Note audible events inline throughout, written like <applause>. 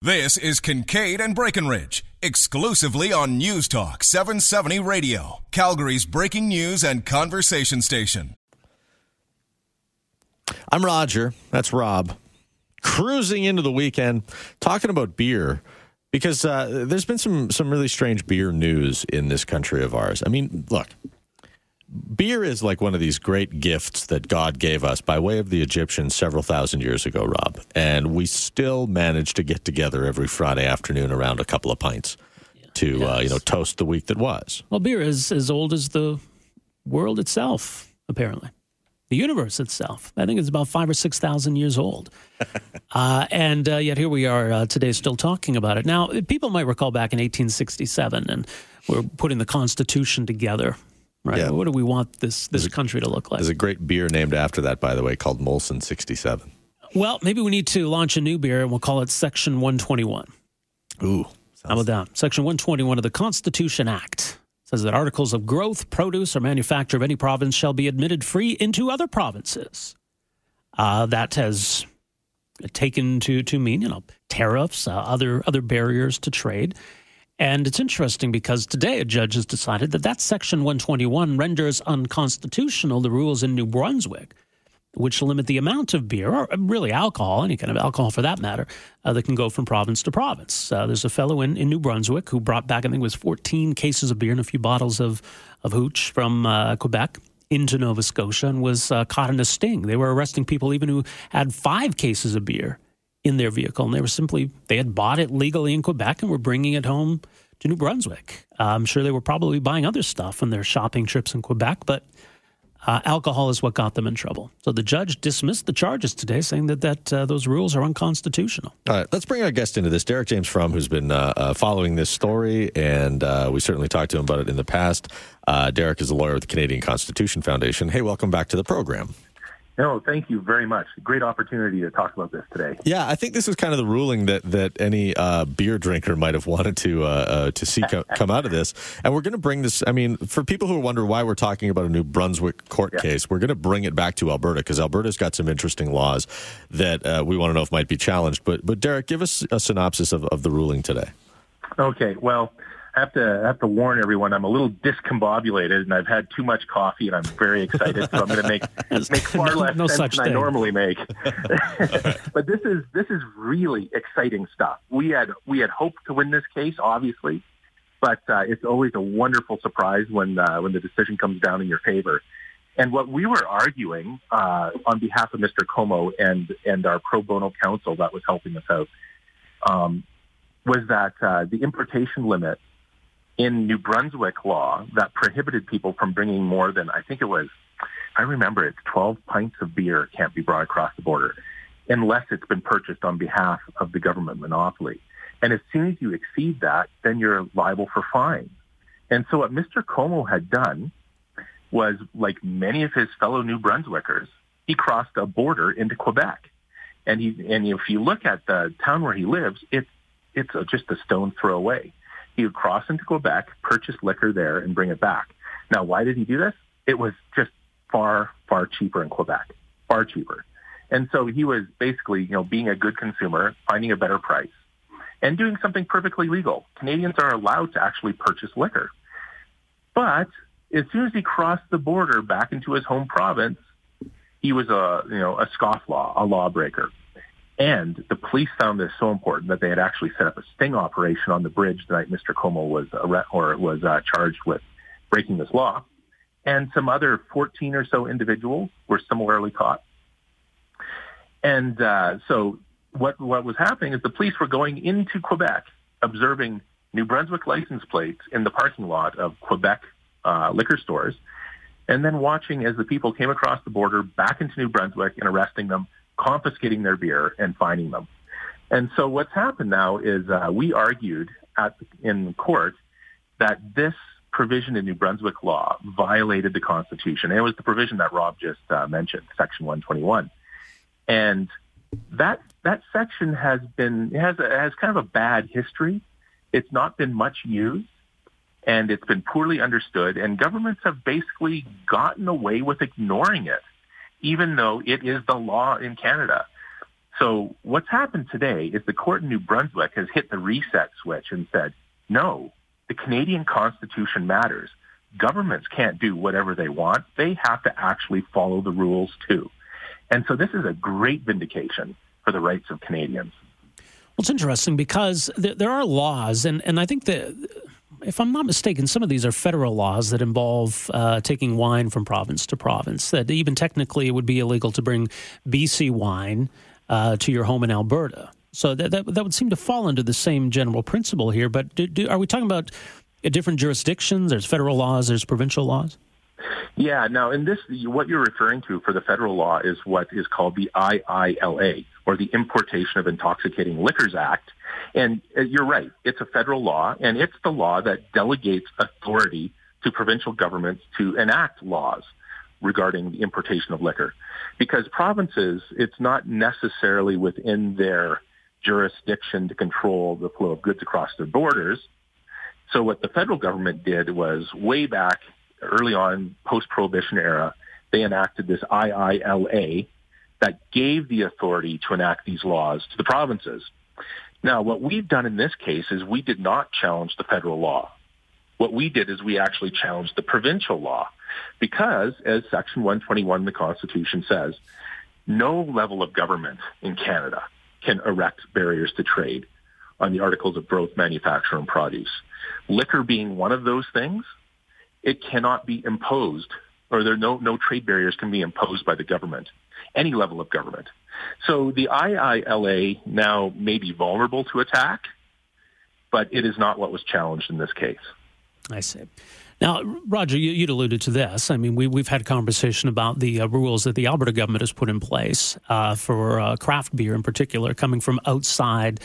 This is Kingkade and Breckenridge, exclusively on News Talk 770 Radio, Calgary's breaking news and conversation station. I'm Roger. That's Rob. Cruising into the weekend, talking about beer because uh, there's been some some really strange beer news in this country of ours. I mean, look, beer is like one of these great gifts that God gave us by way of the Egyptians several thousand years ago, Rob. And we still manage to get together every Friday afternoon around a couple of pints to uh, you know toast the week that was. Well, beer is as old as the world itself, apparently. The universe itself. I think it's about five or 6,000 years old. <laughs> uh, and uh, yet here we are uh, today still talking about it. Now, people might recall back in 1867, and we're putting the Constitution together. Right. Yeah. What do we want this, this country to look like? There's a great beer named after that, by the way, called Molson 67. Well, maybe we need to launch a new beer and we'll call it Section 121. Ooh. How about that? Section 121 of the Constitution Act says that articles of growth, produce, or manufacture of any province shall be admitted free into other provinces. Uh, that has taken to to mean you know tariffs, uh, other other barriers to trade. And it's interesting because today a judge has decided that that section 121 renders unconstitutional the rules in New Brunswick, which limit the amount of beer, or really alcohol, any kind of alcohol for that matter, uh, that can go from province to province. Uh, there's a fellow in, in New Brunswick who brought back, I think it was 14 cases of beer and a few bottles of, of hooch from uh, Quebec into Nova Scotia and was uh, caught in a sting. They were arresting people even who had five cases of beer in their vehicle, and they were simply, they had bought it legally in Quebec and were bringing it home to New Brunswick. Uh, I'm sure they were probably buying other stuff on their shopping trips in Quebec, but uh, alcohol is what got them in trouble. So the judge dismissed the charges today, saying that that uh, those rules are unconstitutional. All right, let's bring our guest into this, Derek James From, who's been uh, uh, following this story, and uh, we certainly talked to him about it in the past. Uh, Derek is a lawyer with the Canadian Constitution Foundation. Hey, welcome back to the program. No, thank you very much. Great opportunity to talk about this today. Yeah, I think this is kind of the ruling that that any uh, beer drinker might have wanted to uh, uh, to see co- come out of this. And we're going to bring this. I mean, for people who wonder why we're talking about a New Brunswick court Yeah. case, we're going to bring it back to Alberta because Alberta's got some interesting laws that uh, we want to know if might be challenged. But but Derek, give us a synopsis of, of the ruling today. Okay, well, I have to I have to warn everyone. I'm a little discombobulated, and I've had too much coffee, and I'm very excited. so I'm going to make <laughs> make far No- less no sense than I normally make. <laughs> <laughs> but this is this is really exciting stuff. We had we had hoped to win this case, obviously, but uh, it's always a wonderful surprise when uh, when the decision comes down in your favor. And what we were arguing uh, on behalf of Mr. Como and and our pro bono counsel that was helping us out um, was that uh, the importation limit in New Brunswick law that prohibited people from bringing more than I think it was I remember it's 12 pints of beer can't be brought across the border unless it's been purchased on behalf of the government monopoly. And as soon as you exceed that, then you're liable for fines. And so what Mr. Como had done was, like many of his fellow New Brunswickers, he crossed a border into Quebec. And he, and if you look at the town where he lives, it's, it's just a stone throw away. He would cross into Quebec, purchase liquor there, and bring it back. Now, why did he do this? It was just far, far cheaper in Quebec, far cheaper. And so he was basically, you know, being a good consumer, finding a better price, and doing something perfectly legal. Canadians are allowed to actually purchase liquor. But as soon as he crossed the border back into his home province, he was a, you know, a scofflaw, a lawbreaker. And the police found this so important that they had actually set up a sting operation on the bridge the night Mr. Como was arre- or was uh, charged with breaking this law. And some other 14 or so individuals were similarly caught. And uh, so what what was happening is the police were going into Quebec, observing New Brunswick license plates in the parking lot of Quebec uh, liquor stores, and then watching as the people came across the border back into New Brunswick and arresting them, confiscating their beer and fining them. And so what's happened now is uh, we argued at, in court that this provision in New Brunswick law violated the Constitution. It was the provision that Rob just uh, mentioned, Section 121. And that that section has been has a, has kind of a bad history. It's not been much used, and it's been poorly understood. And governments have basically gotten away with ignoring it, even though it is the law in Canada. So what's happened today is the court in New Brunswick has hit the reset switch and said, no, the Canadian Constitution matters. Governments can't do whatever they want. They have to actually follow the rules too. And so this is a great vindication for the rights of Canadians. Well, it's interesting because there, are laws, and, and I think that, if I'm not mistaken, some of these are federal laws that involve uh, taking wine from province to province. That even technically it would be illegal to bring BC wine uh, to your home in Alberta. So that, that, that would seem to fall under the same general principle here. But do, do, are we talking about different jurisdictions? There's federal laws. There's provincial laws. Yeah. Now, in this, what you're referring to for the federal law is what is called the IILA, or the Importation of Intoxicating Liquors Act. And uh, you're right; it's a federal law, and it's the law that delegates authority to provincial governments to enact laws regarding the importation of liquor. Because provinces, it's not necessarily within their jurisdiction to control the flow of goods across their borders. So what the federal government did was way back early on, post-prohibition era, they enacted this IILA that gave the authority to enact these laws to the provinces. Now, what we've done in this case is we did not challenge the federal law. What we did is we actually challenged the provincial law because, as Section 121 of the Constitution says, no level of government in Canada can erect barriers to trade on the articles of growth, manufacture, and produce. Liquor being one of those things, it cannot be imposed, or there no no trade barriers can be imposed by the government, any level of government. So the IILA now may be vulnerable to attack, but it is not what was challenged in this case. I see. Now, Roger, you, would alluded to this. I mean, we, we've had a conversation about the uh, rules that the Alberta government has put in place uh, for uh, craft beer in particular, coming from outside.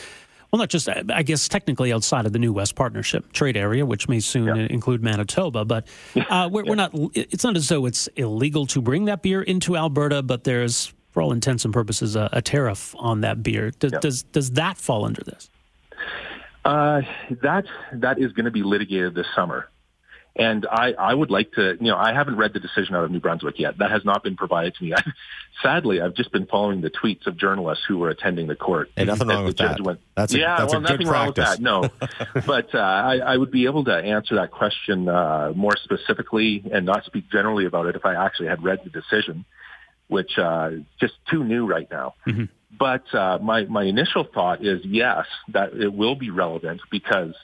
Well, not just, I guess, technically outside of the New West Partnership trade area, which may soon yeah. include Manitoba. But <laughs> uh, we're, we're, not. It's not as though it's illegal to bring that beer into Alberta, but there's, for all intents and purposes, a, a tariff on that beer. Does, yeah. does does that fall under this? Uh, that that is going to be litigated this summer. And I, I would like to, you know, I haven't read the decision out of New Brunswick yet. That has not been provided to me. <laughs> I, sadly, I've just been following the tweets of journalists who were attending the court. Hey, nothing wrong with that. Went, that's a, yeah, that's well, nothing wrong with that. No, <laughs> but uh, I, I would be able to answer that question uh, more specifically and not speak generally about it if I actually had read the decision, which uh, is just too new right now. Mm-hmm. But uh, my my initial thought is yes, that it will be relevant because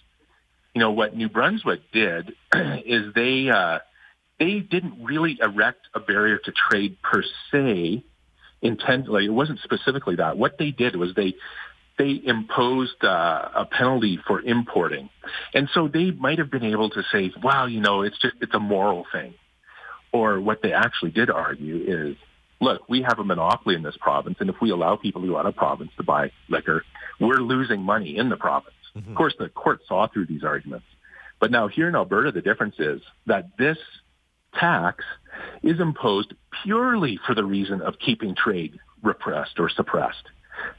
you know, what New Brunswick did <clears throat> is they uh, they didn't really erect a barrier to trade per se intendly. It wasn't specifically that. What they did was they they imposed uh, a penalty for importing, and so they might have been able to say, "Wow, you know, it's just it's a moral thing." Or what they actually did argue is, "Look, we have a monopoly in this province, and if we allow people to go out of province to buy liquor, we're losing money in the province." Mm-hmm. Of course, the court saw through these arguments. But now here in Alberta, the difference is that this tax is imposed purely for the reason of keeping trade repressed or suppressed.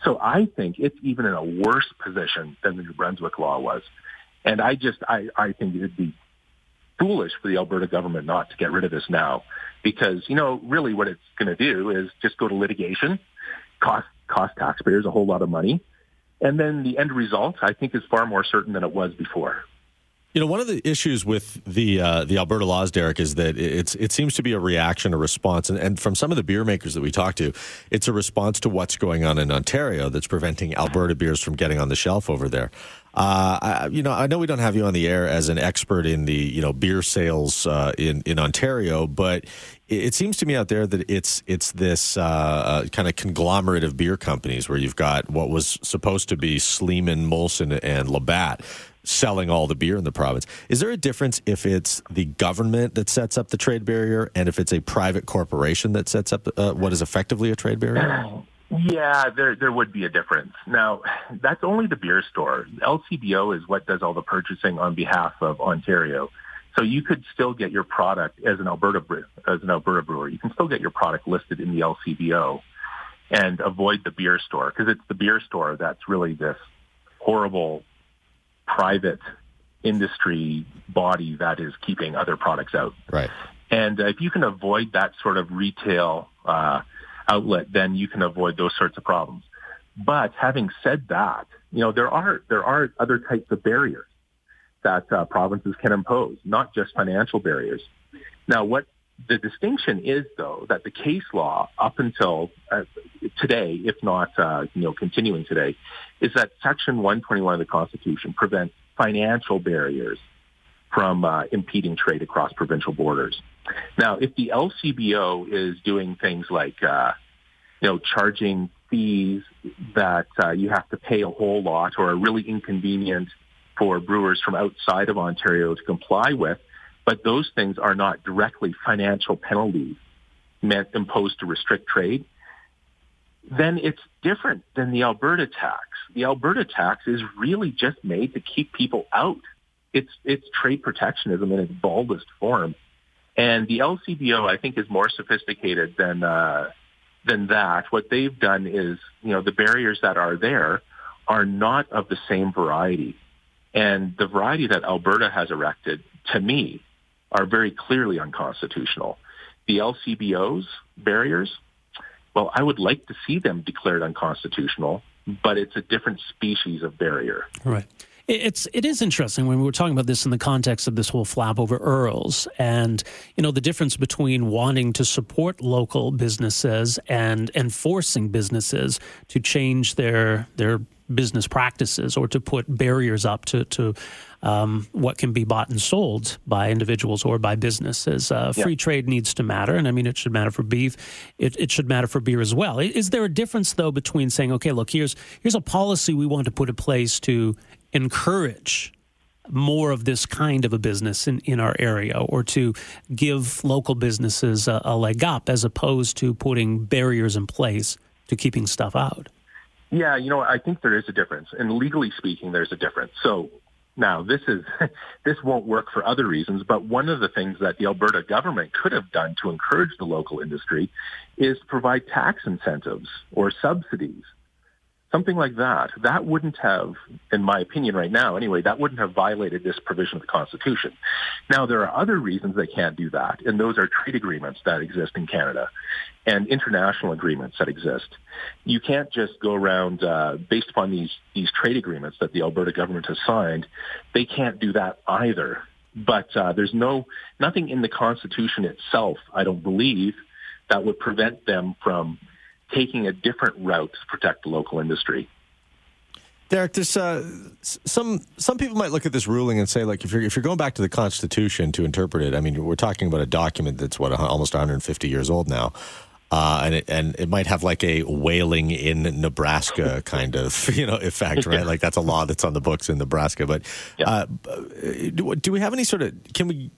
So I think it's even in a worse position than the New Brunswick law was. And I just, I, I think it'd be foolish for the Alberta government not to get rid of this now because, you know, really what it's going to do is just go to litigation, cost, cost taxpayers a whole lot of money, and then the end result, I think, is far more certain than it was before. You know, one of the issues with the uh, the Alberta laws, Derek, is that it's it seems to be a reaction, a response, and, and from some of the beer makers that we talk to, it's a response to what's going on in Ontario that's preventing Alberta beers from getting on the shelf over there. Uh, I, you know, I know we don't have you on the air as an expert in the you know beer sales uh, in in Ontario, but it seems to me out there that it's it's this uh, uh, kind of conglomerate of beer companies where you've got what was supposed to be Sleeman, Molson, and Labatt selling all the beer in the province. Is there a difference if it's the government that sets up the trade barrier and if it's a private corporation that sets up uh, what is effectively a trade barrier? <clears throat> Yeah, there there would be a difference. Now, that's only the beer store. LCBO is what does all the purchasing on behalf of Ontario. So you could still get your product as an Alberta as an Alberta brewer. You can still get your product listed in the LCBO and avoid the beer store because it's the beer store that's really this horrible private industry body that is keeping other products out. Right. And uh, if you can avoid that sort of retail uh, outlet, then you can avoid those sorts of problems. But having said that, you know there are there are other types of barriers that uh, provinces can impose, not just financial barriers. Now, what the distinction is, though, that the case law up until uh, today, if not uh, you know continuing today, is that Section 121 of the Constitution prevents financial barriers from uh, impeding trade across provincial borders. Now, if the LCBO is doing things like uh, you know charging fees that uh, you have to pay a whole lot or are really inconvenient for brewers from outside of Ontario to comply with, but those things are not directly financial penalties meant imposed to restrict trade, then it's different than the Alberta tax. The Alberta tax is really just made to keep people out. It's it's trade protectionism in its baldest form, and the LCBO I think is more sophisticated than uh, than that. What they've done is you know the barriers that are there are not of the same variety, and the variety that Alberta has erected to me are very clearly unconstitutional. The LCBO's barriers, well, I would like to see them declared unconstitutional, but it's a different species of barrier. Right. It's it is interesting when we were talking about this in the context of this whole flap over Earls and you know the difference between wanting to support local businesses and enforcing businesses to change their their business practices or to put barriers up to, to um, what can be bought and sold by individuals or by businesses. Uh, free yeah. trade needs to matter, and I mean it should matter for beef. It, it should matter for beer as well. Is there a difference though between saying, okay, look, here's here's a policy we want to put in place to encourage more of this kind of a business in, in our area or to give local businesses a, a leg up as opposed to putting barriers in place to keeping stuff out? Yeah, you know, I think there is a difference. And legally speaking, there's a difference. So now this is <laughs> this won't work for other reasons, but one of the things that the Alberta government could have done to encourage the local industry is provide tax incentives or subsidies something like that, that wouldn't have, in my opinion right now anyway, that wouldn't have violated this provision of the Constitution. Now, there are other reasons they can't do that, and those are trade agreements that exist in Canada and international agreements that exist. You can't just go around, uh, based upon these, these trade agreements that the Alberta government has signed, they can't do that either. But uh, there's no, nothing in the Constitution itself, I don't believe, that would prevent them from taking a different route to protect the local industry. Derek, there's uh, some some people might look at this ruling and say, like, if you're if you're going back to the Constitution to interpret it, I mean, we're talking about a document that's what almost 150 years old now, uh, and it and it might have like a whaling in Nebraska kind of <laughs> you know effect, right? like that's a law that's on the books in Nebraska. But uh, do, do we have any sort of can we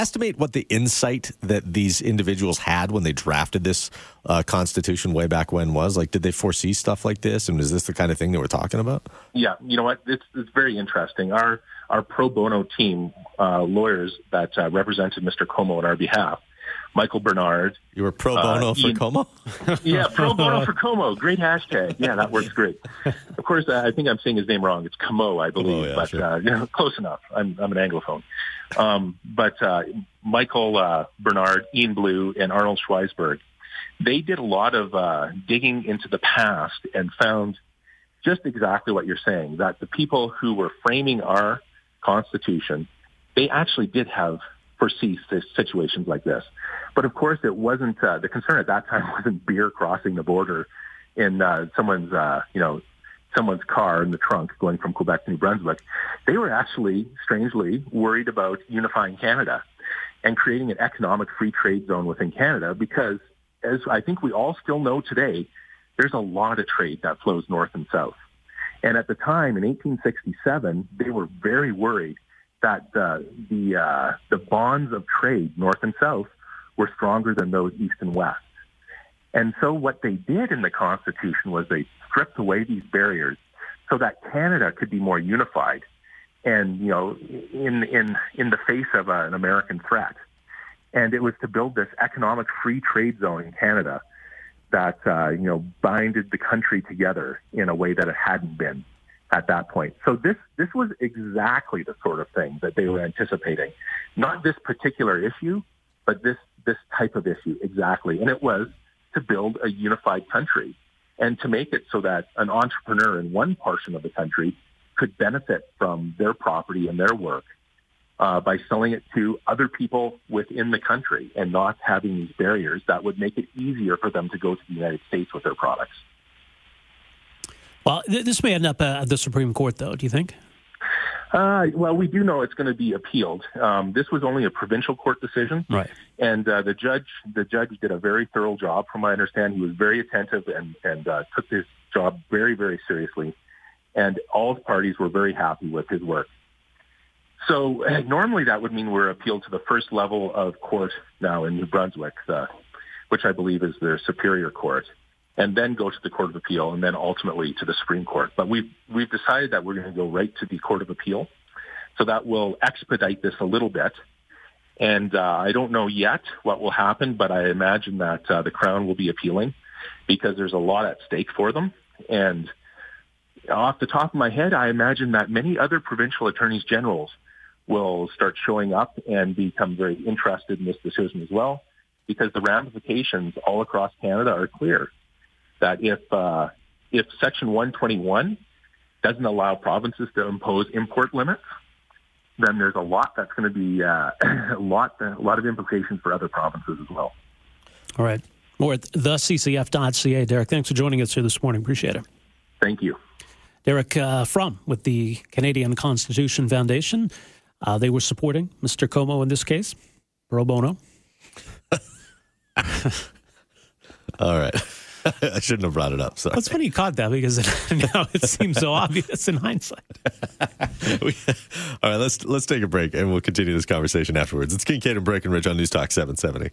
estimate what the insight that these individuals had when they drafted this uh, constitution way back when was? Like, did they foresee stuff like this? And is this the kind of thing that we're talking about? Yeah, you know what? It's, it's very interesting. Our our pro bono team, uh, lawyers that uh, represented Mr. Comeau on our behalf, Michael Bernard. You were pro bono uh, for Ian, Comeau? <laughs> yeah, pro bono for Como. Great hashtag. Yeah, that works great. Of course, uh, I think I'm saying his name wrong. It's Comeau, I believe, yeah, but sure. uh, <laughs> you know, close enough. I'm, I'm an Anglophone. Um, but uh, Michael uh, Bernard, Ian Blue, and Arnold Schwisberg, they did a lot of uh, digging into the past and found just exactly what you're saying, that the people who were framing our Constitution, they actually did have foresee situations like this. But of course, it wasn't, uh, the concern at that time <laughs> wasn't beer crossing the border in uh, someone's, uh, you know, someone's car in the trunk going from Quebec to New Brunswick, they were actually, strangely, worried about unifying Canada and creating an economic free trade zone within Canada because, as I think we all still know today, there's a lot of trade that flows north and south. And at the time, in 1867, they were very worried that uh, the uh, the bonds of trade, north and south, were stronger than those east and west. And so what they did in the Constitution was they stripped away these barriers so that Canada could be more unified and, you know, in, in, in the face of a, an American threat. And it was to build this economic free trade zone in Canada that, uh, you know, binded the country together in a way that it hadn't been at that point. So this, this was exactly the sort of thing that they were anticipating. Not this particular issue, but this, this type of issue exactly. And it was to build a unified country and to make it so that an entrepreneur in one portion of the country could benefit from their property and their work uh, by selling it to other people within the country and not having these barriers that would make it easier for them to go to the United States with their products. Well, th- this may end up uh, at the Supreme Court, though. Do you think? Uh, well, we do know it's going to be appealed. Um, this was only a provincial court decision, right? And uh, the judge, the judge did a very thorough job, from my understanding. He was very attentive and and uh, took this job very, very seriously. And all parties were very happy with his work. So normally that would mean we're appealed to the first level of court now in New Brunswick, uh, which I believe is their superior court and then go to the Court of Appeal and then ultimately to the Supreme Court. But we've, we've decided that we're going to go right to the Court of Appeal. So that will expedite this a little bit. And uh, I don't know yet what will happen, but I imagine that uh, the Crown will be appealing because there's a lot at stake for them. And off the top of my head, I imagine that many other provincial attorneys generals will start showing up and become very interested in this decision as well because the ramifications all across Canada are clear that if uh, if Section 121 doesn't allow provinces to impose import limits, then there's a lot that's going to be uh, a <clears throat> lot a lot of implications for other provinces as well. All right. More at theccf.ca. Derek, thanks for joining us here this morning. Appreciate it. Thank you. Derek uh, From with the Canadian Constitution Foundation. Uh, they were supporting Mr. Como in this case, pro bono. <laughs> All right. <laughs> I shouldn't have brought it up. Sorry. It's funny you caught that because <laughs> now it seems so obvious in hindsight. <laughs> we, all right, let's let's take a break and we'll continue this conversation afterwards. It's Kingkade and Breckenridge on News Talk 770.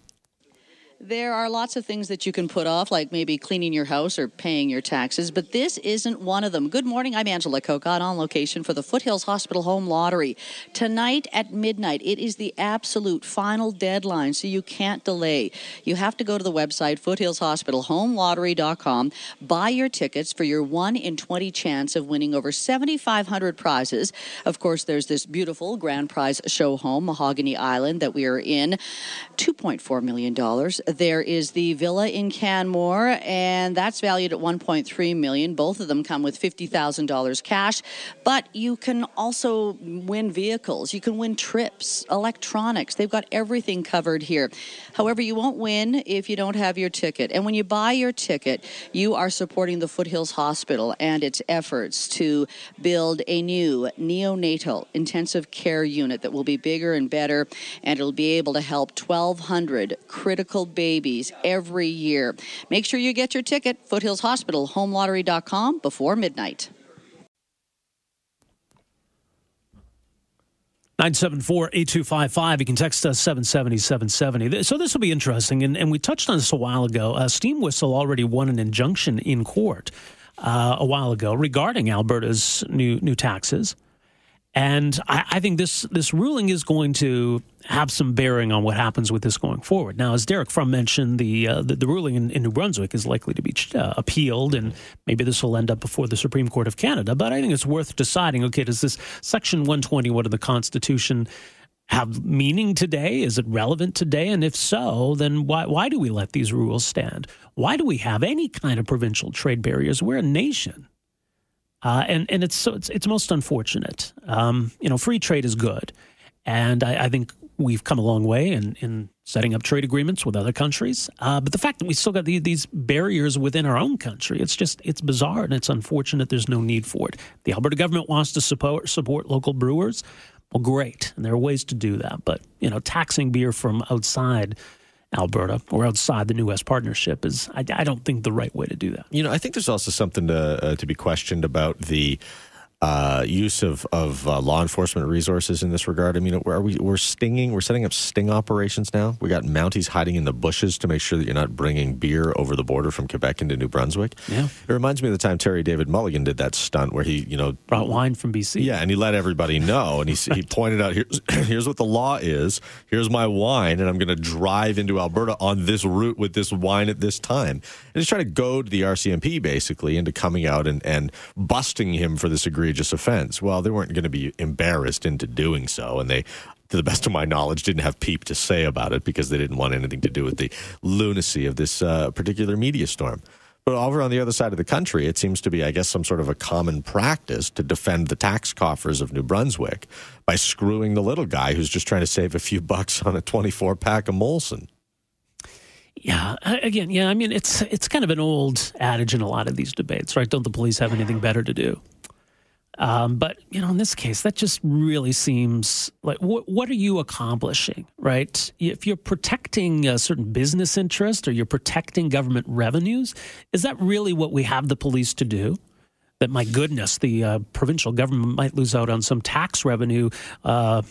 There are lots of things that you can put off, like maybe cleaning your house or paying your taxes, but this isn't one of them. Good morning. I'm Angela Kokott on location for the Foothills Hospital Home Lottery. Tonight at midnight, it is the absolute final deadline, so you can't delay. You have to go to the website, foothillshospitalhomelottery.com, buy your tickets for your 1 in 20 chance of winning over 7,500 prizes. Of course, there's this beautiful grand prize show home, Mahogany Island, that we are in, $2.4 million. There is the villa in Canmore, and that's valued at 1.3 million. Both of them come with $50,000 cash, but you can also win vehicles. You can win trips, electronics. They've got everything covered here. However, you won't win if you don't have your ticket. And when you buy your ticket, you are supporting the Foothills Hospital and its efforts to build a new neonatal intensive care unit that will be bigger and better, and it'll be able to help 1,200 critical babies every year. Make sure you get your ticket, Foothills Hospital, homelottery.com before midnight. 974-8255. You can text us 770-770. So this will be interesting. And, and we touched on this a while ago. Uh, Steam Whistle already won an injunction in court uh, a while ago regarding Alberta's new new taxes. And I, I, think this this ruling is going to have some bearing on what happens with this going forward. Now, as Derek From mentioned, the uh, the, the, ruling in, in, New Brunswick is likely to be uh, appealed, and maybe this will end up before the Supreme Court of Canada. But I think it's worth deciding. Okay, does this Section 121 of the Constitution have meaning today? Is it relevant today? And if so, then why why do we let these rules stand? Why do we have any kind of provincial trade barriers? We're a nation. Uh, and and it's so it's it's most unfortunate. Um, you know, free trade is good, and I, I, think we've come a long way in in setting up trade agreements with other countries. Uh, but the fact that we still got the, these barriers within our own country, it's just it's bizarre and it's unfortunate. There's no need for it. The Alberta government wants to support support local brewers. Well, great, and there are ways to do that. But you know, taxing beer from outside Alberta or outside the New West Partnership is, I, I, don't think, the right way to do that. You know, I think there's also something to uh, to be questioned about the uh, use of of uh, law enforcement resources in this regard. I mean, are we we're stinging? We're setting up sting operations now. We got Mounties hiding in the bushes to make sure that you're not bringing beer over the border from Quebec into New Brunswick. Yeah, it reminds me of the time Terry David Mulligan did that stunt where he, you know, brought wine from BC. Yeah, and he let everybody know, and he he pointed out here's <clears throat> here's what the law is. Here's my wine, and I'm going to drive into Alberta on this route with this wine at this time. And he's trying to goad the RCMP basically into coming out and and busting him for this agreement egregious offense. Well, they weren't going to be embarrassed into doing so, and they to the best of my knowledge, didn't have peep to say about it because they didn't want anything to do with the lunacy of this uh, particular media storm. But over on the other side of the country, it seems to be, I guess, some sort of a common practice to defend the tax coffers of New Brunswick by screwing the little guy who's just trying to save a few bucks on a 24 pack of Molson. Yeah, again, yeah. I mean, it's it's kind of an old adage in a lot of these debates, right? Don't the police have anything better to do? Um, but you know, in this case, that just really seems like what, are you accomplishing, right? If you're protecting a certain business interest or you're protecting government revenues, is that really what we have the police to do? That my goodness, the uh, provincial government might lose out on some tax revenue. Uh,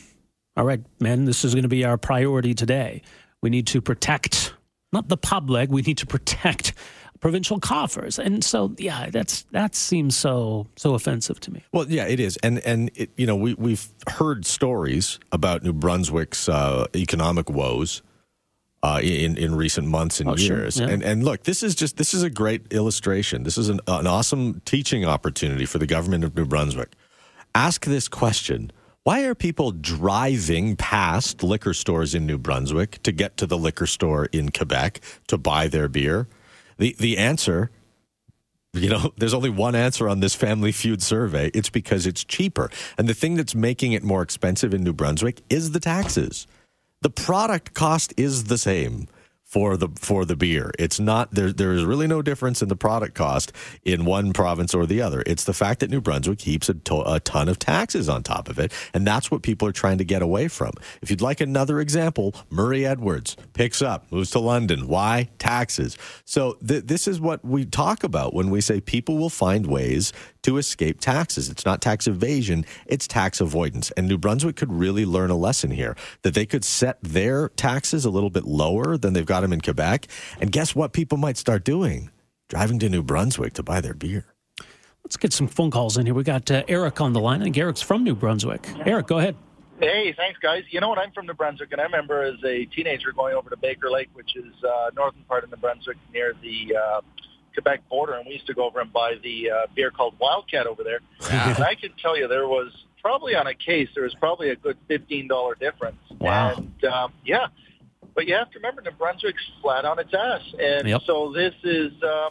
all right, men, this is going to be our priority today. We need to protect not the public. We need to protect provincial coffers. And so, yeah, that's that seems so so offensive to me. Well, yeah, it is, and and it, you know we we've heard stories about New Brunswick's uh, economic woes. Uh, in in recent months and oh, years, sure. yeah. and and look, this is just this is a great illustration. This is an, an awesome teaching opportunity for the government of New Brunswick. Ask this question: Why are people driving past liquor stores in New Brunswick to get to the liquor store in Quebec to buy their beer? The the answer, you know, <laughs> there's only one answer on this Family Feud survey. It's because it's cheaper. And the thing that's making it more expensive in New Brunswick is the taxes. The product cost is the same for the for the beer. It's not there. There is really no difference in the product cost in one province or the other. It's the fact that New Brunswick keeps a, to, a ton of taxes on top of it, and that's what people are trying to get away from. If you'd like another example, Murray Edwards picks up, moves to London. Why taxes? So th- this is what we talk about when we say people will find ways to escape taxes. It's not tax evasion, it's tax avoidance. And New Brunswick could really learn a lesson here that they could set their taxes a little bit lower than they've got them in Quebec. And guess what people might start doing? Driving to New Brunswick to buy their beer. Let's get some phone calls in here. We got uh, Eric on the line. I think Eric's from New Brunswick. Eric, go ahead. Hey, thanks, guys. You know what? I'm from New Brunswick, and I remember as a teenager going over to Baker Lake, which is uh, northern part of New Brunswick, near the uh, Quebec border, and we used to go over and buy the uh, beer called Wildcat over there. and I can tell you there was probably on a case there was probably a good fifteen dollar difference. Wow. And um, yeah, but you have to remember New Brunswick's flat on its ass, and Yep. so this is. Um,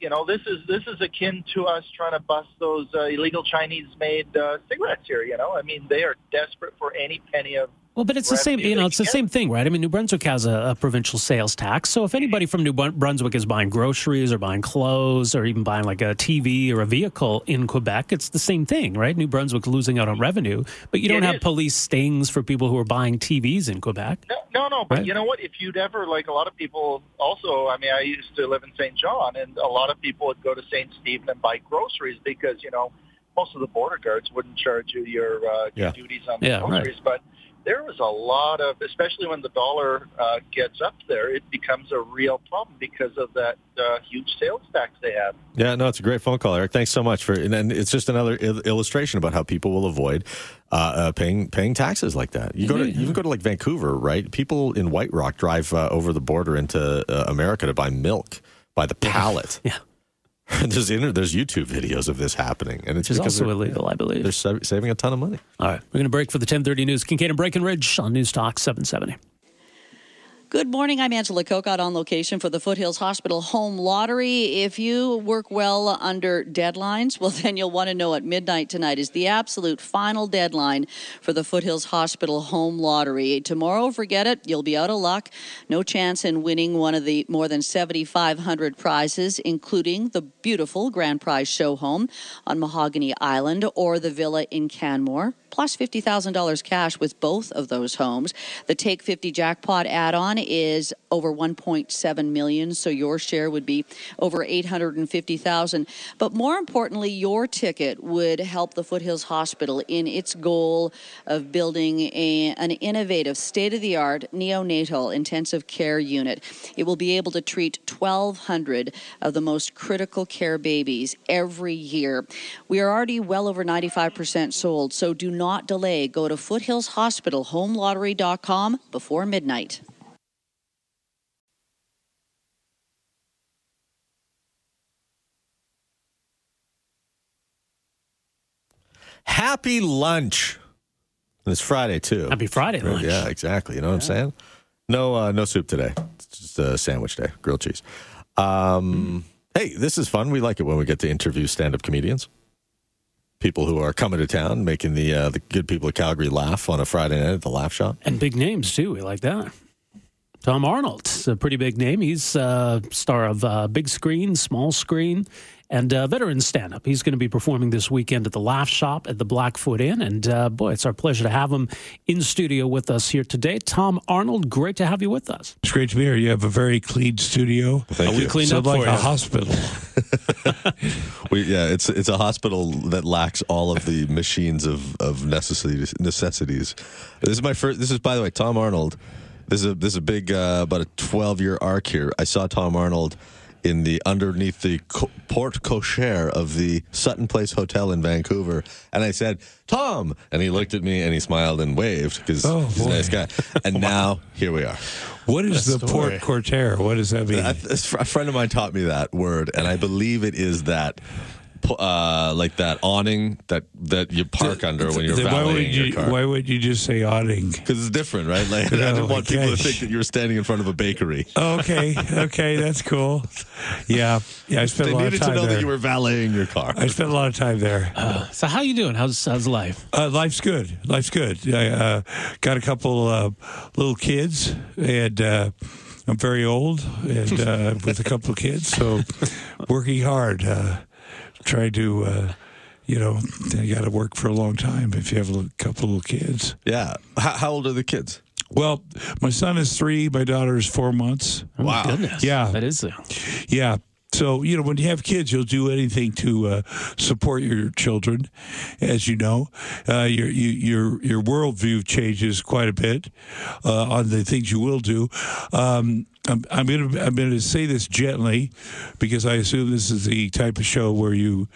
you know, this is this is akin to us trying to bust those uh, illegal Chinese-made uh, cigarettes here. You know, I mean, they are desperate for any penny of Well, but it's the same. You know, it's the same thing, right? I mean, New Brunswick has a, a provincial sales tax. So if anybody from New Brunswick is buying groceries or buying clothes or even buying like a TV or a vehicle in Quebec, it's the same thing, right? New Brunswick losing out on revenue, but you don't It have is. police stings for people who are buying TVs in Quebec. No, no, no. But Right. you know what? If you'd ever, like a lot of people also, I mean, I used to live in St. John, and a lot of people would go to St. Stephen and buy groceries because, you know, most of the border guards wouldn't charge you your, uh, your Yeah. duties on the Yeah, right. groceries. But there was a lot of, especially when the dollar uh, gets up there, it becomes a real problem because of that uh, huge sales tax they have. Yeah, no, it's a great phone call, Eric. Thanks so much for, and, and it's just another il- illustration about how people will avoid uh, uh, paying paying taxes like that. You go to you can go to like Vancouver, right? People in White Rock drive uh, over the border into uh, America to buy milk by the pallet. <laughs> Yeah. <laughs> there's inter- there's YouTube videos of this happening, and it's Which because also illegal, I believe. they're sa- saving a ton of money. All right. We're going to break for the 1030 news. Kingkade and Breckenridge on News Talk 770. Good morning. I'm Angela Kokott on location for the Foothills Hospital Home Lottery. If you work well under deadlines, well, <laughs> then you'll want to know at midnight tonight is the absolute final deadline for the Foothills Hospital Home Lottery. Tomorrow, forget it. You'll be out of luck. No chance in winning one of the more than 7,500 prizes, including the beautiful grand prize show home on Mahogany Island or the villa in Canmore plus $50,000 cash with both of those homes. The Take 50 jackpot add on is over 1.7 million, so your share would be over 850,000. But more importantly, your ticket would help the Foothills Hospital in its goal of building a, an innovative, state of the art neonatal intensive care unit. It will be able to treat 1,200 of the most critical care babies every year. We are already well over 95% sold, so do not delay. Go to Foothills Hospital, homelottery.com before midnight. Happy lunch. And it's Friday too. Happy Friday lunch. Yeah, exactly. You know what I'm saying? No, uh, no soup today. It's just a sandwich day, grilled cheese. Um, Hey, this is fun. We like it when we get to interview stand-up comedians, people who are coming to town, making the uh, the good people of Calgary laugh on a Friday night at the Laugh Shop. And big names, too. We like that. Tom Arnold's a pretty big name. He's uh, star of uh, big screen, small screen, and uh, veteran stand up. He's going to be performing this weekend at the Laugh Shop at the Blackfoot Inn. And uh, boy, it's our pleasure to have him in studio with us here today. Tom Arnold, great to have you with us. It's great to be here. You have a very clean studio. Thank we you. cleaned So up like for a you. hospital. <laughs> We, yeah, it's it's a hospital that lacks all of the machines of of necessities. Necessities. This is my first. This is by the way, Tom Arnold. This is a this is a big uh, about a twelve year arc here. I saw Tom Arnold in the underneath the co- porte cochere of the Sutton Place Hotel in Vancouver, and I said, "Tom," and he looked at me and he smiled and waved because Oh, he's a nice guy. And <laughs> now here we are. What is the story. port cortaire? What does that mean? A, a friend of mine taught me that word, and I believe it is that, uh, like that awning that that you park under when you're Then why would valeting you your car. why would you just say awning? Because it's different, right? Like <laughs> I Oh, didn't want people to think that you were standing in front of a bakery. Okay, okay, that's cool. Yeah, yeah. I spent They a lot of needed to time know there. that you were valeting your car. I spent a lot of time there. So, how you doing? How's, how's life? Uh, life's good. Life's good. I uh, got a couple uh, little kids, and uh, I'm very old, and uh, with a couple of kids, so working hard, uh, trying to. Uh, you know, you got to work for a long time if you have a couple little kids. Yeah. How, how old are the kids? Well, my son is three. My daughter is four months. Oh Wow. Goodness. Yeah. That is. Uh, Yeah. So, you know, when you have kids, you'll do anything to uh, support your children. As you know, uh, your, you, your, your worldview changes quite a bit uh, on the things you will do. Um, I'm, I'm going to I'm going to say this gently because I assume this is the type of show where you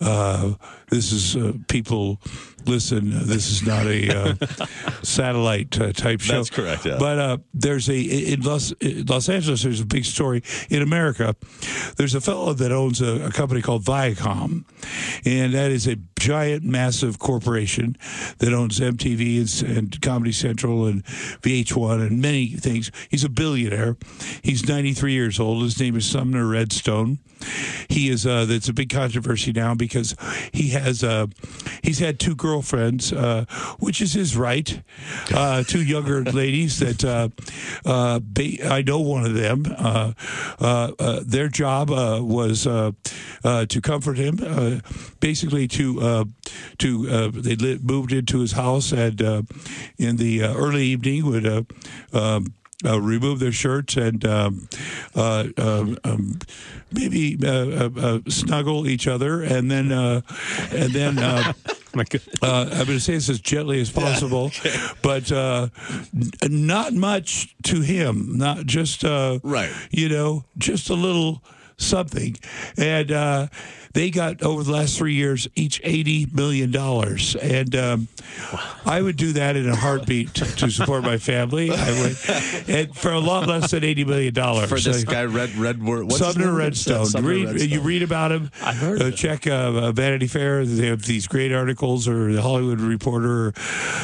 uh, this is uh, people listen. uh, This is not a uh, <laughs> satellite uh, type show. That's correct, yeah. But uh, there's a in Los in Los Angeles. There's a big story in America. There's a fellow that owns a, a company called Viacom, and that is a giant, massive corporation that owns MTV and, and Comedy Central and VH1 and many things. He's a billionaire. He's 93 years old. His name is Sumner Redstone. He is. Uh, that's a big controversy now because he has. Uh, he's had two girlfriends, uh, which is his right. Uh, two younger <laughs> ladies that uh, uh, ba- I know one of them. Uh, uh, their job was to comfort him, basically to to they li- moved into his house and in the early evening would. Um, uh, remove their shirts and um, uh, um, um, maybe uh, snuggle each other, and then and then <laughs> my good. uh, I'm going to say this as gently as possible, <laughs> but uh, n- not much to him. Not just uh, Right. You know, just a little something, and uh, they got over the last three years each eighty million dollars, and um, I would do that in a heartbeat to, to support my family. I would, and for a lot less than eighty million dollars For this guy, Red Red what's Sumner? Redstone. Sumner read, Redstone. You read about him. I've heard Uh, check uh, uh, Vanity Fair. They have these great articles, or the Hollywood Reporter.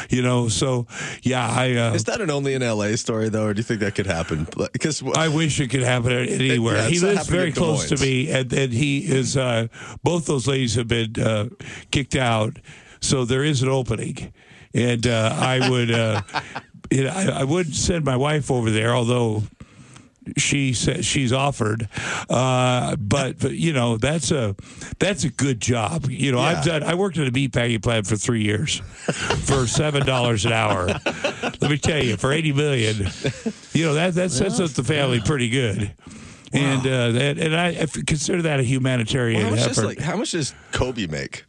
You know, so yeah, I uh, Is that an only in LA story though, or do you think that could happen? Because I wish it could happen anywhere. Yeah, he lives very close to me, and, and he is. Uh, both those ladies have been uh, kicked out, so there is an opening, and uh, I would. Uh, <laughs> you know, I, I wouldn't send my wife over there, although she says she's offered. Uh, but, but you know that's a that's a good job. You know, I've done. I worked at a meat packing plant for three years for seven dollars an hour. Let me tell you, for eighty million, You know that that sets up the family pretty good. And uh, that, and I, I consider that a humanitarian Well, how, much does, effort. like, how much does Kobe make?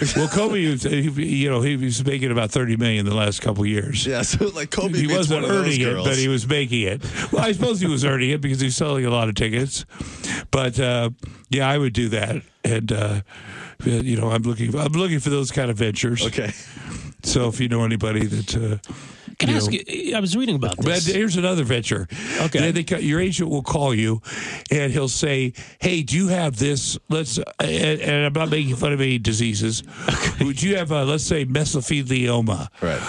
<laughs> well, Kobe, you know, he was making about thirty million the last couple years. Yeah, so like Kobe he wasn't one of those earning it, but he was making it. Well, I suppose he was earning it because he was selling a lot of tickets. But uh, yeah, I would do that, and uh, you know, I'm looking, I'm looking for those kind of ventures. okay. So if you know anybody that. Uh, Can I ask know- you? I was reading about But this. here's another venture. Okay. They- they your agent will call you, and he'll say, "Hey, do you have this? Let's." And, and I'm not making fun of any diseases. Would you have, uh, let's say, mesothelioma? Right.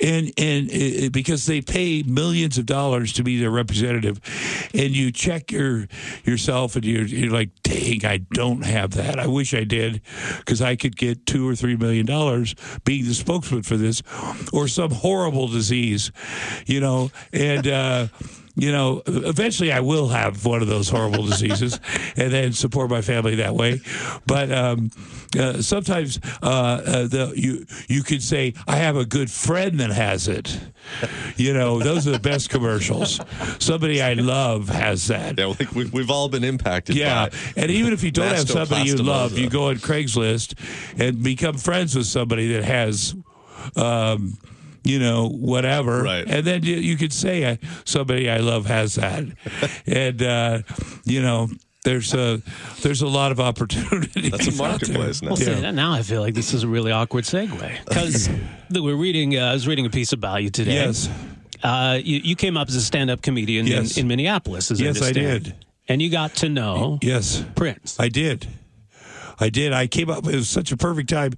And and uh, because they pay millions of dollars to be their representative, and you check your yourself, and you're, you're like, "Dang, I don't have that. I wish I did, because I could get two or three million dollars being the spokesman for this, or some horrible disease, you know." And uh, you know, eventually I will have one of those horrible diseases, <laughs> and then support my family that way. But um, uh, sometimes uh, uh, the, you you could say I have a good friend that has it. You know, those are the best commercials. Somebody I love has that. Yeah, like we, we've all been impacted. Yeah, by and even if you don't have somebody you love, you go on Craigslist and become friends with somebody that has, um, you know, whatever. Right. And then you, you could say, I, somebody I love has that, <laughs> and uh, you know. There's a there's a lot of opportunity. That's a marketplace now. Well, see, now I feel like this is a really awkward segue because we're reading. Uh, I was reading a piece about you today. Yes. Uh, you, you came up as a stand-up comedian Yes. in, in Minneapolis. As Yes, I understand. did. And you got to know Yes. Prince. I did. I did. I came up. It was such a perfect time.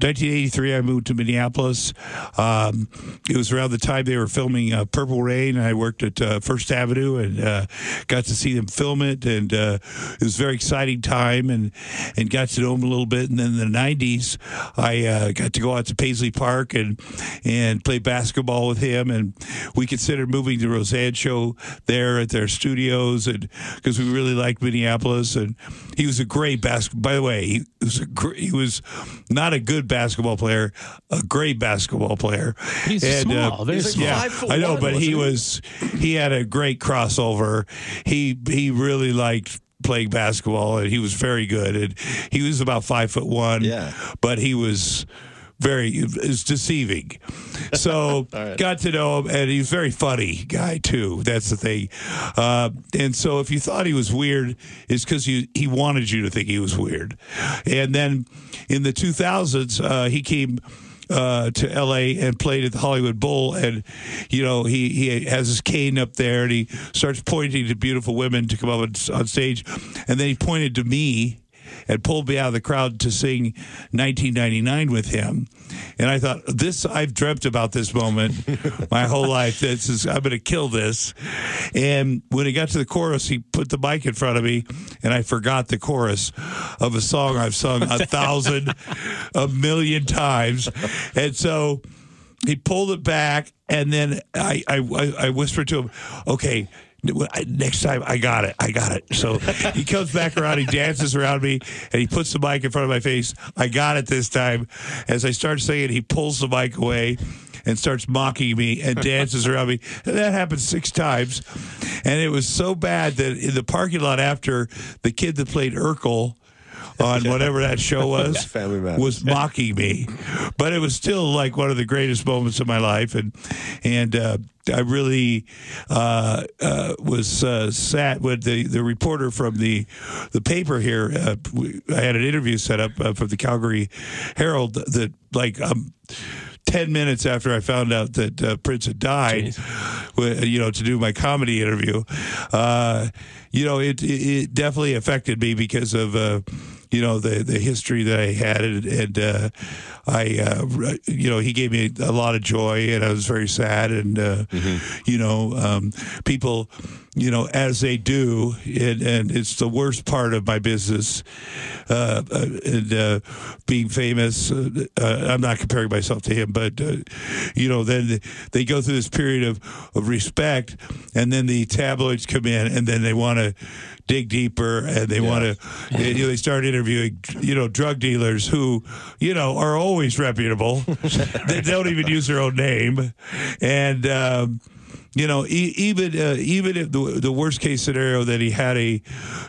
1983. I moved to Minneapolis. Um, it was around the time they were filming uh, Purple Rain. I worked at uh, First Avenue and uh, got to see them film it, and uh, it was a very exciting time. And and got to know them a little bit. And then in the 90s, I uh, got to go out to Paisley Park and and play basketball with him. And we considered moving to Roseanne show there at their studios, and because we really liked Minneapolis. And he was a great basketball. By the way, he was a gr- he was not a good basketball player, a great basketball player. He's uh, small, very he's like small. Yeah, Five foot I know, one, but he wasn't was he had a great crossover. He he really liked playing basketball and he was very good and he was about five foot one Yeah. but he was very is deceiving. So <laughs> got to know him, and he's a very funny guy too. That's the thing. Uh, and so if you thought he was weird, it's because he he wanted you to think he was weird. And then in the 2000s, uh, he came. Uh, to L.A. and played at the Hollywood Bowl, and you know he he has his cane up there, and he starts pointing to beautiful women to come up on, on stage, and then he pointed to me, and pulled me out of the crowd to sing 1999 with him. And I thought, this, I've dreamt about this moment <laughs> my whole life. This is, I'm going to kill this. And when he got to the chorus, he put the mic in front of me, and I forgot the chorus of a song I've sung a thousand, a million times. And so he pulled it back, and then I, I, I I whispered to him, okay. Next time, I got it. I got it. So <laughs> he comes back around, he dances around me, and he puts the mic in front of my face. I got it this time. As I start singing, he pulls the mic away and starts mocking me and dances around me. And that happened six times. And it was so bad that in the parking lot after, the kid that played Urkel <laughs> on whatever that show was Family Matters. was mocking me, but it was still like one of the greatest moments of my life, and and uh, I really uh, uh, was uh, sad when the, the reporter from the the paper here. Uh, we, I had an interview set up uh, from the Calgary Herald that like. Um, 10 minutes after I found out that uh, Prince had died, wi- you know, to do my comedy interview, uh, you know, it, it, it definitely affected me because of, uh, you know, the, the history that I had. And, and uh, I, uh, you know, he gave me a lot of joy and I was very sad. And, uh, you know, um, people, you know, as they do, and, and it's the worst part of my business, uh, uh, and uh, being famous. Uh, uh, I'm not comparing myself to him, but uh, you know, then they go through this period of, of respect, and then the tabloids come in, and then they want to dig deeper, and they want to, you know, they start interviewing, you know, drug dealers who, you know, are always reputable. <laughs> they don't even use their own name, and. Um, you know, e- even uh, even if the the worst case scenario that he had a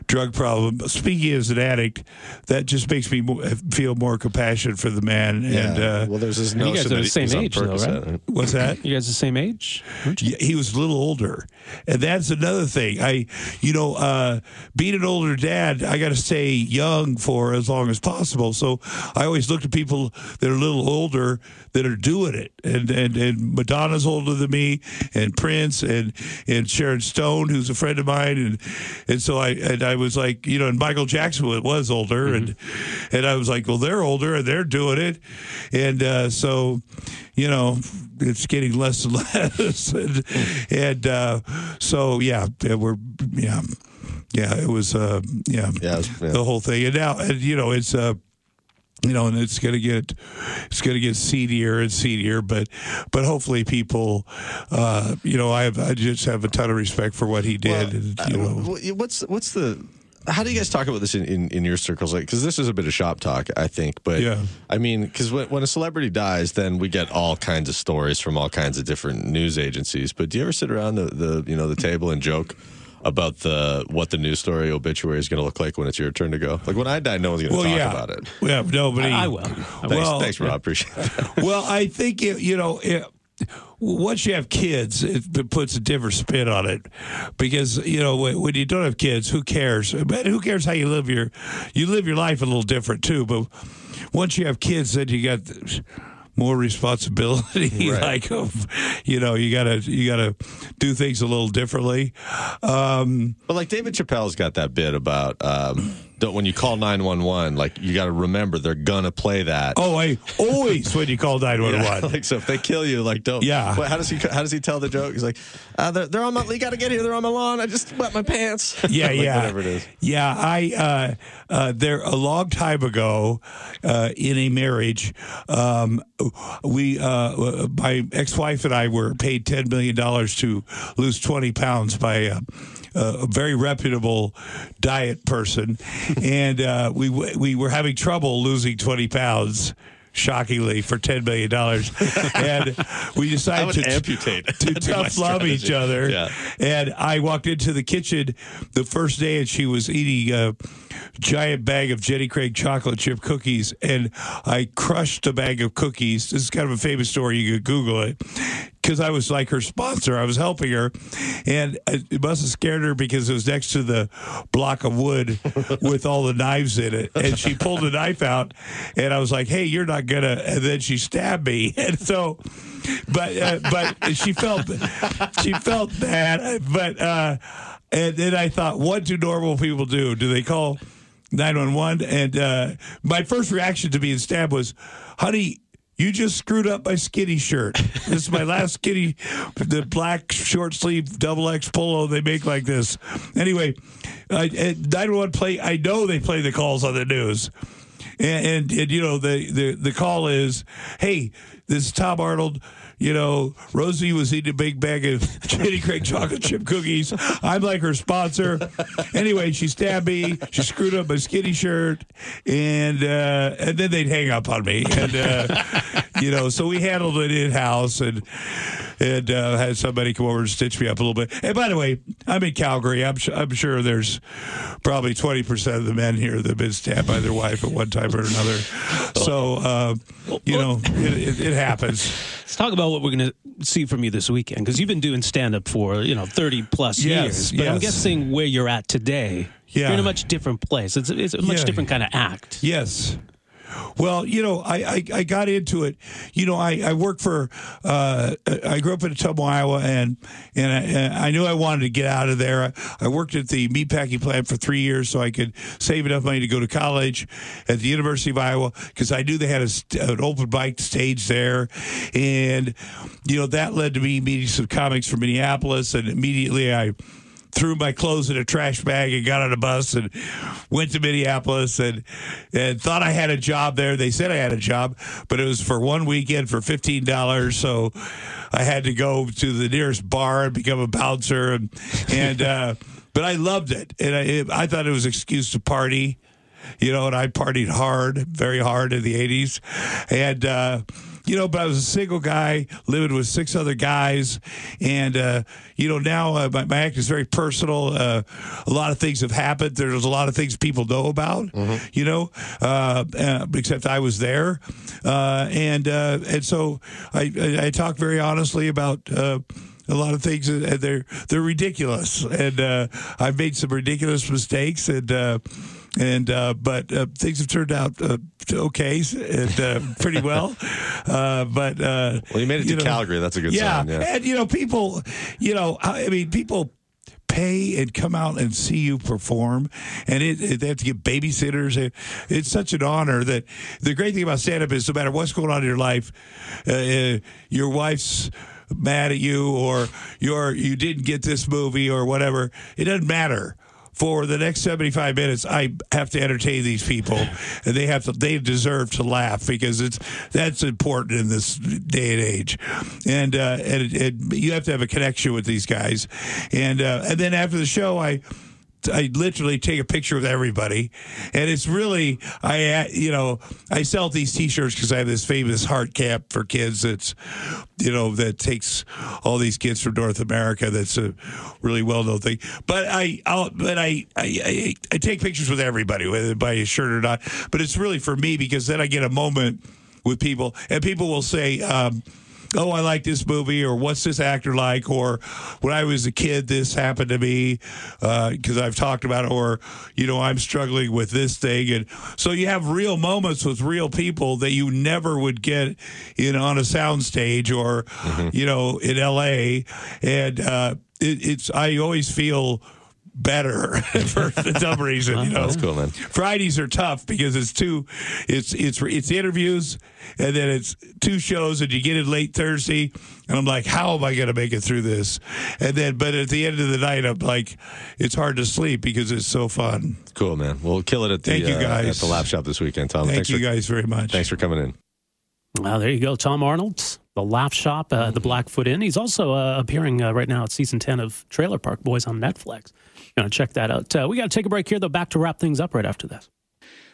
drug problem. Speaking as an addict, that just makes me mo- feel more compassion for the man. And uh, well, there's this you guys are that the same age, though, right? what's that? You guys the same age? Yeah, he was a little older, and that's another thing. I, you know, uh, being an older dad, I got to stay young for as long as possible. So I always look at people that are a little older that are doing it, and and and Madonna's older than me, and Prince, and and Sharon Stone, who's a friend of mine, and and so I and I was like, you know, and Michael Jackson was- older, and and I was like, well, they're older and they're doing it, and uh, so, you know, it's getting less and <laughs> less, and, and uh, so yeah, yeah, we're yeah, yeah, it was uh, yeah, Yeah, it was- yeah. the whole thing, and now and you know it's uh you know, and it's gonna get it's gonna get seedier and seedier, but but hopefully people, uh, you know, I have I just have a ton of respect for what he did, and, you Uh, know. what's what's the how do you guys talk about this in, in, in your circles? Like, because this is a bit of shop talk, I think. But Yeah. I mean, because when, when a celebrity dies, then we get all kinds of stories from all kinds of different news agencies. But do you ever sit around the, the you know the table and joke about the what the news story obituary is going to look like when it's your turn to go? Like when I die, no one's going to Well, talk yeah, about it. yeah, nobody. I, I will. Thanks, Well, thanks, Rob. Appreciate that. <laughs> well, I think it, you know. It, once you have kids, it, it puts a different spin on it, because you know when, when you don't have kids, who cares? But who cares how you live your you live your life a little different too. But once you have kids, then you got more responsibility. <laughs> Right. like, of, you know, you gotta you gotta do things a little differently. Um, But like David Chappelle's got that bit about um, don't, when you call nine one one, like you got to remember they're gonna play that. oh, I always <laughs> when you call nine one Yeah, one. <laughs> like so if they kill you, like don't. Yeah. How does he? How does he tell the joke? He's like, uh, they're, they're on my. You got to get here. They're on my lawn. I just wet my pants. <laughs> Yeah, Like, yeah, Whatever it is. Yeah, I uh, uh, there a long time ago uh, in a marriage, um, we uh, my ex-wife and I were paid ten million dollars to lose twenty pounds by. A very reputable diet person, and uh, we we were having trouble losing twenty pounds. Shockingly, for ten million dollars, and we decided to amputate. to That'd be my tough love each other. Yeah. And I walked into the kitchen the first day, and she was eating a giant bag of Jenny Craig chocolate chip cookies, and I crushed a bag of cookies. This is kind of a famous story. You could Google it. Because I was like her sponsor, I was helping her, and it must have scared her because it was next to the block of wood <laughs> with all the knives in it. And she pulled a knife out, and I was like, "Hey, you're not gonna." And then she stabbed me, <laughs> and so but uh, but she felt she felt bad. But uh, and then I thought, what do normal people do? Do they call nine one one? And uh, my first reaction to being stabbed was, honey. You just screwed up my skinny shirt. This is my last skinny, the black short sleeve double X polo they make like this. Anyway, and 911 play. I know they play the calls on the news, and, and, and you know the, the the call is, hey, this is Tom Arnold. You know, Rosie was eating a big bag of <laughs> Jenny Craig chocolate chip cookies. I'm like her sponsor. Anyway, she stabbed me. She screwed up my skinny shirt, and uh, and then they'd hang up on me. And uh, you know, so we handled it in house and and uh, had somebody come over and stitch me up a little bit. And by the way, I'm in Calgary. I'm I'm sure there's probably 20 percent of the men here that have been stabbed by their wife at one time or another. So uh, you know, it, it, it happens. Let's talk about what we're going to see from you this weekend because you've been doing stand up for you know thirty plus Yes, years. But I'm guessing where you're at today, Yeah. you're in a much different place. It's, it's a much Yeah. different kind of act. Yes. Well, you know, I, I, I got into it. You know, I, I worked for, uh, I grew up in Ottumwa, Iowa, and and I, and I knew I wanted to get out of there. I, worked at the meatpacking plant for three years so I could save enough money to go to college at the University of Iowa because I knew they had a, an open mic stage there. And, you know, that led to me meeting some comics from Minneapolis, and immediately I threw my clothes in a trash bag and got on a bus and went to Minneapolis and and thought I had a job there. They said I had a job, but it was for one weekend for fifteen dollars. So I had to go to the nearest bar and become a bouncer and and uh, <laughs> but I loved it and I I thought it was an excuse to party. You know, and I partied hard, very hard in the 80s. And, uh, you know, but I was a single guy living with six other guys, and uh, you know now uh, my, my, act is very personal. Uh, a lot of things have happened. There's a lot of things people know about, mm-hmm. you know, uh, uh, except I was there, uh, and and so I, I, I talk very honestly about a lot of things and they're they're ridiculous and uh, I've made some ridiculous mistakes and uh, and uh, but uh, things have turned out uh, okay and uh, pretty well. <laughs> Uh, but uh, well, you made it to know, Calgary. That's a good yeah, sign. Yeah, and you know, people, you know, I mean, people pay and come out and see you perform and it, it, they have to get babysitters it, it's such an honor that the great thing about stand-up is no matter what's going on in your life uh, your wife's mad at you or you're you didn't get this movie or whatever it doesn't matter for the next 75 minutes I have to entertain these people. And they have to they deserve to laugh because it's that's important in this day and age. And uh, and, you have to have a connection with these guys. And uh, and then after the show I I literally take a picture with everybody, and it's really I you know I sell these T-shirts because I have this famous heart cap for kids that's you know that takes all these kids from North America. That's a really well known thing. But I I'll, but I, I, I I take pictures with everybody whether by a shirt or not. But it's really for me because then I get a moment with people, and people will say. Um, oh, I like this movie, or what's this actor like, or when I was a kid, this happened to me, because uh, I've talked about it, or, you know, I'm struggling with this thing. And so you have real moments with real people that you never would get in on a soundstage or, mm-hmm. you know, in LA. And uh, it, it's, I always feel better <laughs> for some reason. You know, that's cool, man. Fridays are tough because it's two, it's it's it's interviews, and then it's two shows, and you get it late Thursday, and I'm like, how am I going to make it through this? And then, but at the end of the night, I'm like, it's hard to sleep because it's so fun. Cool, man. We'll kill it at the Thank you guys. Uh, at the Laugh Shop this weekend, Tom. Thank thanks you for, guys very much. Thanks for coming in. Well, there you go, Tom Arnold, the Laugh Shop, uh, the Blackfoot Inn. He's also uh, appearing uh, right now at season ten of Trailer Park Boys on Netflix. You know, check that out. Uh, we got to take a break here, though. Back to wrap things up right after this.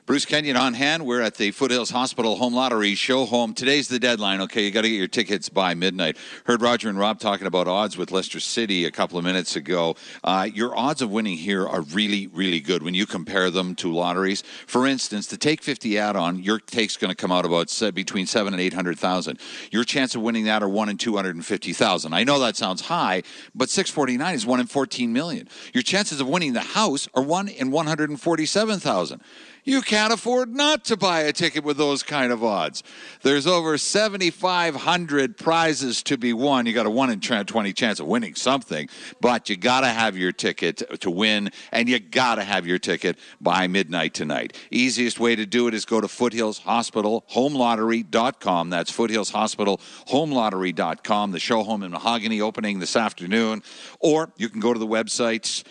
Bruce Kenyon on hand. We're at the Foothills Hospital Home Lottery show home. Today's the deadline. Okay, you got to get your tickets by midnight. Heard Roger and Rob talking about odds with Leicester City a couple of minutes ago. Uh, your odds of winning here are really, really good when you compare them to lotteries. For instance, the Take 50 add-on, your take's going to come out about between seven and eight hundred thousand. Your chance of winning that are one in two hundred and fifty thousand. I know that sounds high, but 649 is one in 14 million. Your chances of winning the house are one in 147 thousand. You can't afford not to buy a ticket with those kind of odds. There's over 7,500 prizes to be won. You got a 1 in 20 chance of winning something, but you got to have your ticket to win, and you got to have your ticket by midnight tonight. Easiest way to do it is go to Foothills Hospital HomeLottery.com. That's Foothills Hospital HomeLottery.com. The show home in Mahogany opening this afternoon. Or you can go to the websites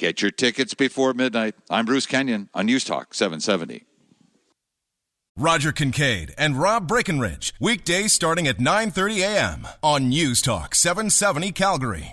Get your tickets before midnight. I'm Bruce Kenyon on News Talk 770. Roger Kingkade and Rob Breckenridge, weekdays starting at 9:30 a.m. on News Talk 770 Calgary.